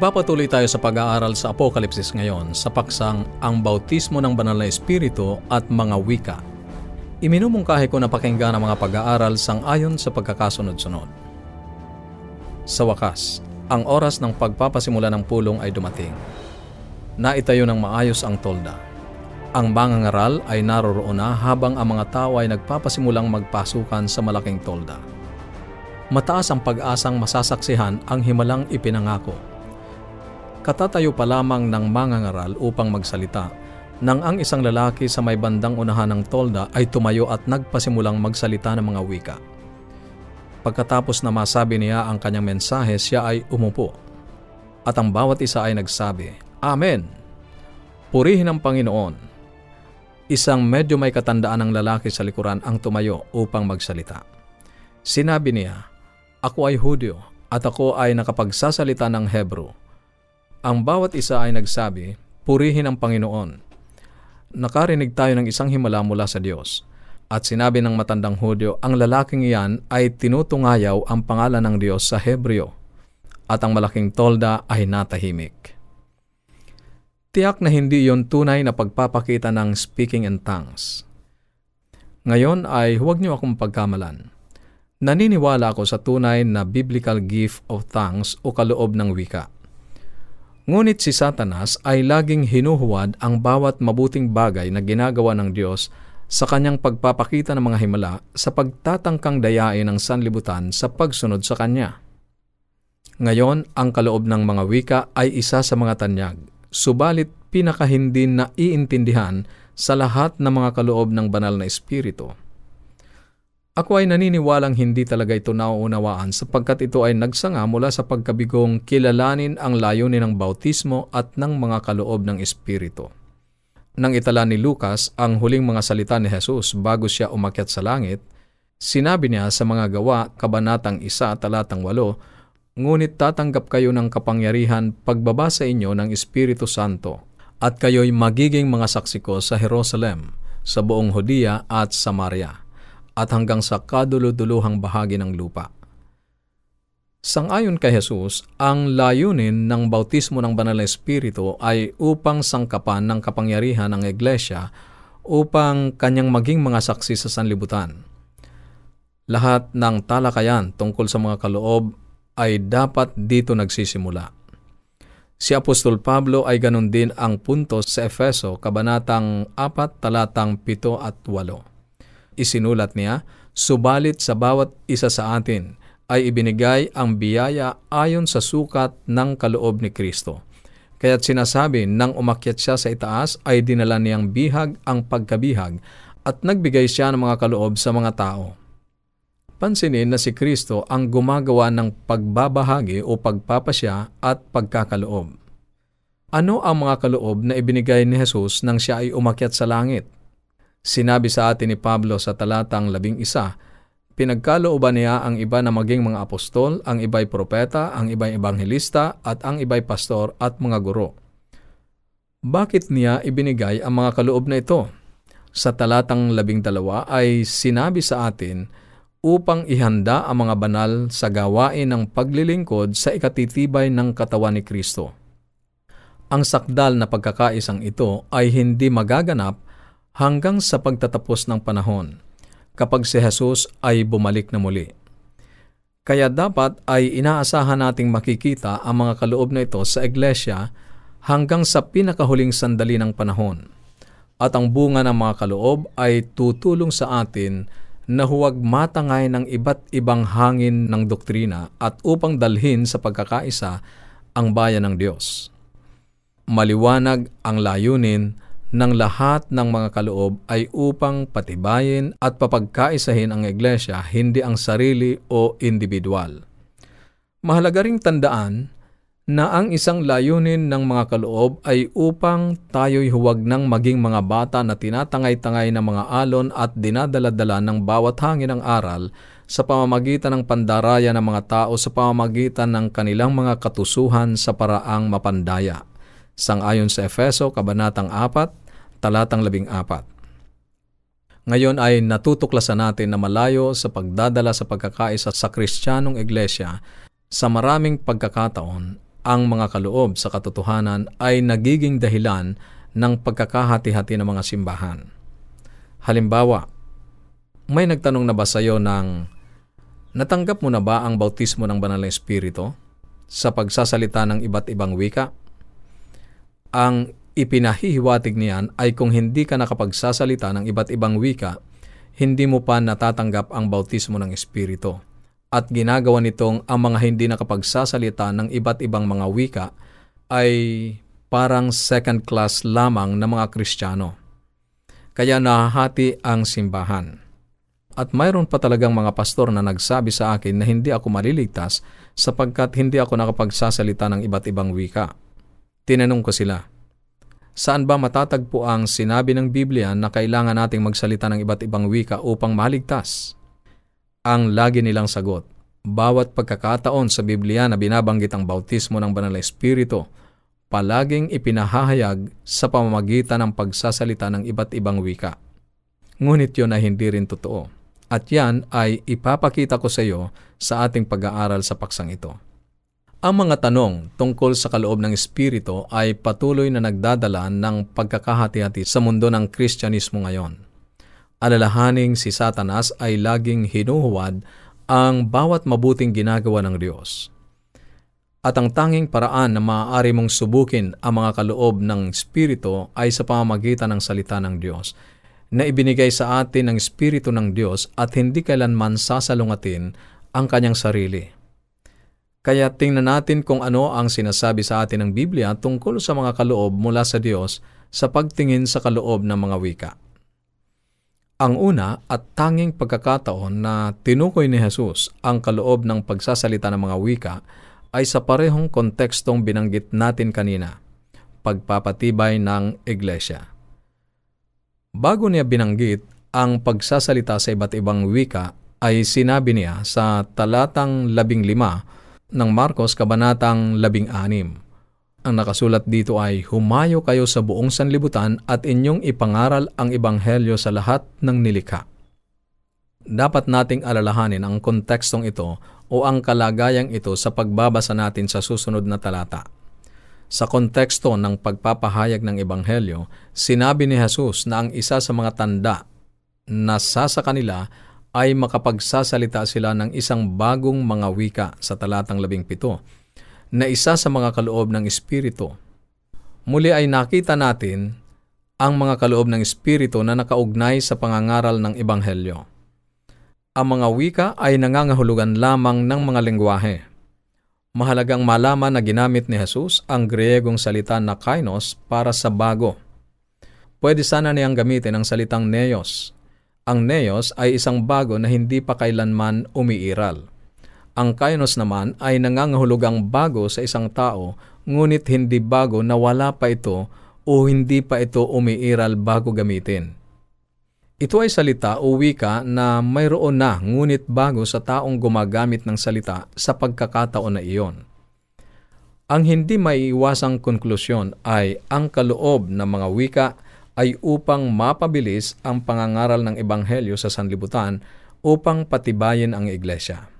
Nagpapatuloy tayo sa pag-aaral sa Apokalipsis ngayon sa paksang ang bautismo ng banal na espiritu at mga wika. Iminumungkahi ko na pakinggan ang mga pag-aaral sang ayon sa pagkakasunod-sunod. Sa wakas, ang oras ng pagpapasimula ng pulong ay dumating. Naitayo ng maayos ang tolda. Ang mangangaral ay naroroon na habang ang mga tao ay nagpapasimulang magpasukan sa malaking tolda. Mataas ang pag-asang masasaksihan ang himalang ipinangako Katatayo pa lamang ng mangangaral upang magsalita nang ang isang lalaki sa may bandang unahan ng tolda ay tumayo at nagpasimulang magsalita ng mga wika. Pagkatapos na masabi niya ang kanyang mensahe, siya ay umupo. At ang bawat isa ay nagsabi, Amen! Purihin ang Panginoon. Isang medyo may katandaan ng lalaki sa likuran ang tumayo upang magsalita. Sinabi niya, Ako ay Hudyo at ako ay nakapagsasalita ng Hebrew ang bawat isa ay nagsabi, Purihin ang Panginoon. Nakarinig tayo ng isang himala mula sa Diyos. At sinabi ng matandang Hudyo, ang lalaking iyan ay tinutungayaw ang pangalan ng Diyos sa Hebreo. At ang malaking tolda ay natahimik. Tiyak na hindi yon tunay na pagpapakita ng speaking in tongues. Ngayon ay huwag niyo akong pagkamalan. Naniniwala ako sa tunay na biblical gift of tongues o kaloob ng wika. Ngunit si Satanas ay laging hinuhuwad ang bawat mabuting bagay na ginagawa ng Diyos sa kanyang pagpapakita ng mga himala sa pagtatangkang dayain ng sanlibutan sa pagsunod sa kanya. Ngayon, ang kaloob ng mga wika ay isa sa mga tanyag, subalit pinakahindi na iintindihan sa lahat ng mga kaloob ng banal na espiritu. Ako ay naniniwalang hindi talaga ito nauunawaan sapagkat ito ay nagsanga mula sa pagkabigong kilalanin ang layunin ng bautismo at ng mga kaloob ng Espiritu. Nang itala ni Lucas ang huling mga salita ni Jesus bago siya umakyat sa langit, sinabi niya sa mga gawa, kabanatang isa talatang walo, Ngunit tatanggap kayo ng kapangyarihan pagbaba sa inyo ng Espiritu Santo, at kayo'y magiging mga saksi ko sa Jerusalem, sa buong Hudiya at Samaria at hanggang sa kaduluduluhang bahagi ng lupa. Sangayon kay Jesus, ang layunin ng bautismo ng Banal na Espiritu ay upang sangkapan ng kapangyarihan ng Iglesia upang kanyang maging mga saksi sa sanlibutan. Lahat ng talakayan tungkol sa mga kaloob ay dapat dito nagsisimula. Si Apostol Pablo ay ganun din ang punto sa Efeso, Kabanatang 4, talatang 7 at 8. Isinulat niya, Subalit sa bawat isa sa atin ay ibinigay ang biyaya ayon sa sukat ng kaloob ni Kristo. Kaya't sinasabi nang umakyat siya sa itaas ay dinala niyang bihag ang pagkabihag at nagbigay siya ng mga kaloob sa mga tao. Pansinin na si Kristo ang gumagawa ng pagbabahagi o pagpapasya at pagkakaloob. Ano ang mga kaloob na ibinigay ni Jesus nang siya ay umakyat sa langit? Sinabi sa atin ni Pablo sa talatang labing isa, pinagkalooban niya ang iba na maging mga apostol, ang iba'y propeta, ang iba'y ebanghelista, at ang iba'y pastor at mga guro. Bakit niya ibinigay ang mga kaloob na ito? Sa talatang labing dalawa ay sinabi sa atin upang ihanda ang mga banal sa gawain ng paglilingkod sa ikatitibay ng katawan ni Kristo. Ang sakdal na pagkakaisang ito ay hindi magaganap hanggang sa pagtatapos ng panahon kapag si Jesus ay bumalik na muli. Kaya dapat ay inaasahan nating makikita ang mga kaloob na ito sa iglesia hanggang sa pinakahuling sandali ng panahon. At ang bunga ng mga kaloob ay tutulong sa atin na huwag matangay ng iba't ibang hangin ng doktrina at upang dalhin sa pagkakaisa ang bayan ng Diyos. Maliwanag ang layunin ng lahat ng mga kaloob ay upang patibayin at papagkaisahin ang iglesia, hindi ang sarili o individual. Mahalaga ring tandaan na ang isang layunin ng mga kaloob ay upang tayo'y huwag nang maging mga bata na tinatangay-tangay ng mga alon at dinadaladala ng bawat hangin ng aral sa pamamagitan ng pandaraya ng mga tao sa pamamagitan ng kanilang mga katusuhan sa paraang mapandaya. Sangayon sa Efeso, Kabanatang 4, talatang 14. Ngayon ay natutuklasan natin na malayo sa pagdadala sa pagkakaisa sa Kristiyanong Iglesia, sa maraming pagkakataon ang mga kaloob sa katotohanan ay nagiging dahilan ng pagkakahati-hati ng mga simbahan. Halimbawa, may nagtanong na ba sa iyo ng natanggap mo na ba ang bautismo ng banal na espiritu sa pagsasalita ng iba't ibang wika? Ang ipinahihiwatig niyan ay kung hindi ka nakapagsasalita ng iba't ibang wika, hindi mo pa natatanggap ang bautismo ng espiritu. At ginagawa nitong ang mga hindi nakapagsasalita ng iba't ibang mga wika ay parang second class lamang na mga Kristiyano. Kaya nahahati ang simbahan. At mayroon pa talagang mga pastor na nagsabi sa akin na hindi ako maliligtas sapagkat hindi ako nakapagsasalita ng iba't ibang wika. Tinanong ko sila, saan ba matatagpo ang sinabi ng Biblia na kailangan nating magsalita ng iba't ibang wika upang maligtas? Ang lagi nilang sagot, bawat pagkakataon sa Biblia na binabanggit ang bautismo ng Banal na Espiritu, palaging ipinahahayag sa pamamagitan ng pagsasalita ng iba't ibang wika. Ngunit yun ay hindi rin totoo. At yan ay ipapakita ko sa iyo sa ating pag-aaral sa paksang ito. Ang mga tanong tungkol sa kaloob ng Espiritu ay patuloy na nagdadala ng pagkakahati-hati sa mundo ng Kristyanismo ngayon. Alalahaning si Satanas ay laging hinuhuwad ang bawat mabuting ginagawa ng Diyos. At ang tanging paraan na maaari mong subukin ang mga kaloob ng Espiritu ay sa pamamagitan ng salita ng Diyos na ibinigay sa atin ng Espiritu ng Diyos at hindi kailanman sasalungatin ang kanyang sarili. Kaya tingnan natin kung ano ang sinasabi sa atin ng Biblia tungkol sa mga kaloob mula sa Diyos sa pagtingin sa kaloob ng mga wika. Ang una at tanging pagkakataon na tinukoy ni Jesus ang kaloob ng pagsasalita ng mga wika ay sa parehong kontekstong binanggit natin kanina, pagpapatibay ng iglesia. Bago niya binanggit ang pagsasalita sa iba't ibang wika ay sinabi niya sa talatang labing lima ng Marcos Kabanatang labing anim. Ang nakasulat dito ay, Humayo kayo sa buong sanlibutan at inyong ipangaral ang ebanghelyo sa lahat ng nilikha. Dapat nating alalahanin ang kontekstong ito o ang kalagayang ito sa pagbabasa natin sa susunod na talata. Sa konteksto ng pagpapahayag ng Ebanghelyo, sinabi ni Jesus na ang isa sa mga tanda na sa kanila ay makapagsasalita sila ng isang bagong mga wika sa talatang labing pito, na isa sa mga kaloob ng Espiritu. Muli ay nakita natin ang mga kaloob ng Espiritu na nakaugnay sa pangangaral ng Ebanghelyo. Ang mga wika ay nangangahulugan lamang ng mga lengguwahe Mahalagang malaman na ginamit ni Jesus ang Griegong salita na kainos para sa bago. Pwede sana niyang gamitin ang salitang neos. Ang neos ay isang bago na hindi pa kailanman umiiral. Ang kainos naman ay nangangahulugang bago sa isang tao, ngunit hindi bago na wala pa ito o hindi pa ito umiiral bago gamitin. Ito ay salita o wika na mayroon na ngunit bago sa taong gumagamit ng salita sa pagkakataon na iyon. Ang hindi maiiwasang konklusyon ay ang kaloob ng mga wika ay upang mapabilis ang pangangaral ng Ebanghelyo sa sanlibutan upang patibayin ang iglesia.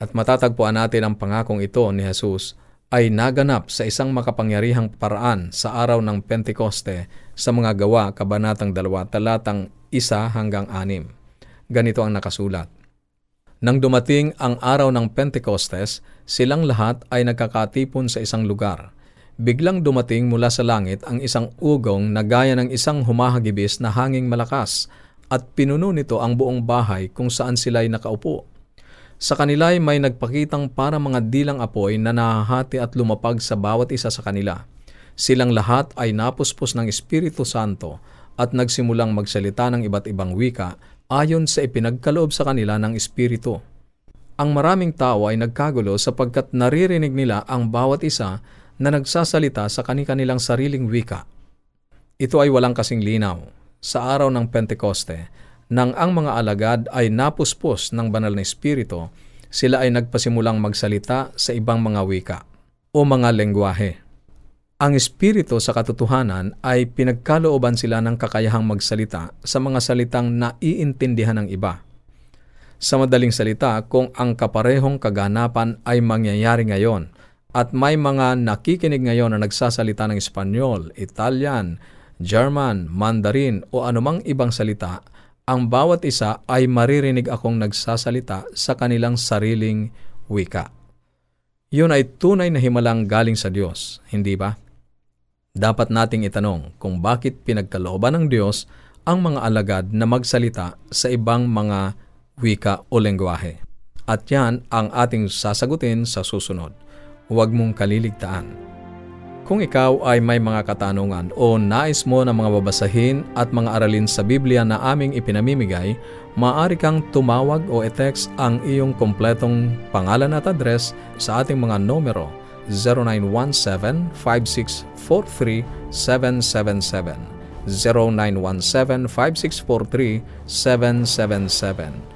At matatagpuan natin ang pangakong ito ni Jesus ay naganap sa isang makapangyarihang paraan sa araw ng Pentekoste sa mga gawa kabanatang dalawa talatang isa hanggang anim. Ganito ang nakasulat. Nang dumating ang araw ng Pentecostes, silang lahat ay nagkakatipon sa isang lugar. Biglang dumating mula sa langit ang isang ugong na gaya ng isang humahagibis na hanging malakas at pinuno nito ang buong bahay kung saan sila'y nakaupo sa kanila ay may nagpakitang para mga dilang apoy na nahahati at lumapag sa bawat isa sa kanila. Silang lahat ay napuspos ng Espiritu Santo at nagsimulang magsalita ng iba't ibang wika ayon sa ipinagkaloob sa kanila ng Espiritu. Ang maraming tao ay nagkagulo sapagkat naririnig nila ang bawat isa na nagsasalita sa kani-kanilang sariling wika. Ito ay walang kasing linaw. Sa araw ng Pentekoste, nang ang mga alagad ay napuspos ng banal na espiritu, sila ay nagpasimulang magsalita sa ibang mga wika o mga lengguwahe. Ang espiritu sa katotohanan ay pinagkalooban sila ng kakayahang magsalita sa mga salitang naiintindihan ng iba. Sa madaling salita, kung ang kaparehong kaganapan ay mangyayari ngayon At may mga nakikinig ngayon na nagsasalita ng Espanyol, Italian, German, Mandarin o anumang ibang salita, ang bawat isa ay maririnig akong nagsasalita sa kanilang sariling wika. Yun ay tunay na himalang galing sa Diyos, hindi ba? Dapat nating itanong kung bakit pinagkalooban ng Diyos ang mga alagad na magsalita sa ibang mga wika o lengguwahe. At yan ang ating sasagutin sa susunod. Huwag mong kaliligtaan. Kung ikaw ay may mga katanungan o nais mo na mga babasahin at mga aralin sa Biblia na aming ipinamimigay, maaari kang tumawag o i-text ang iyong kompletong pangalan at address sa ating mga numero 0917-5643-777 0917-5643-777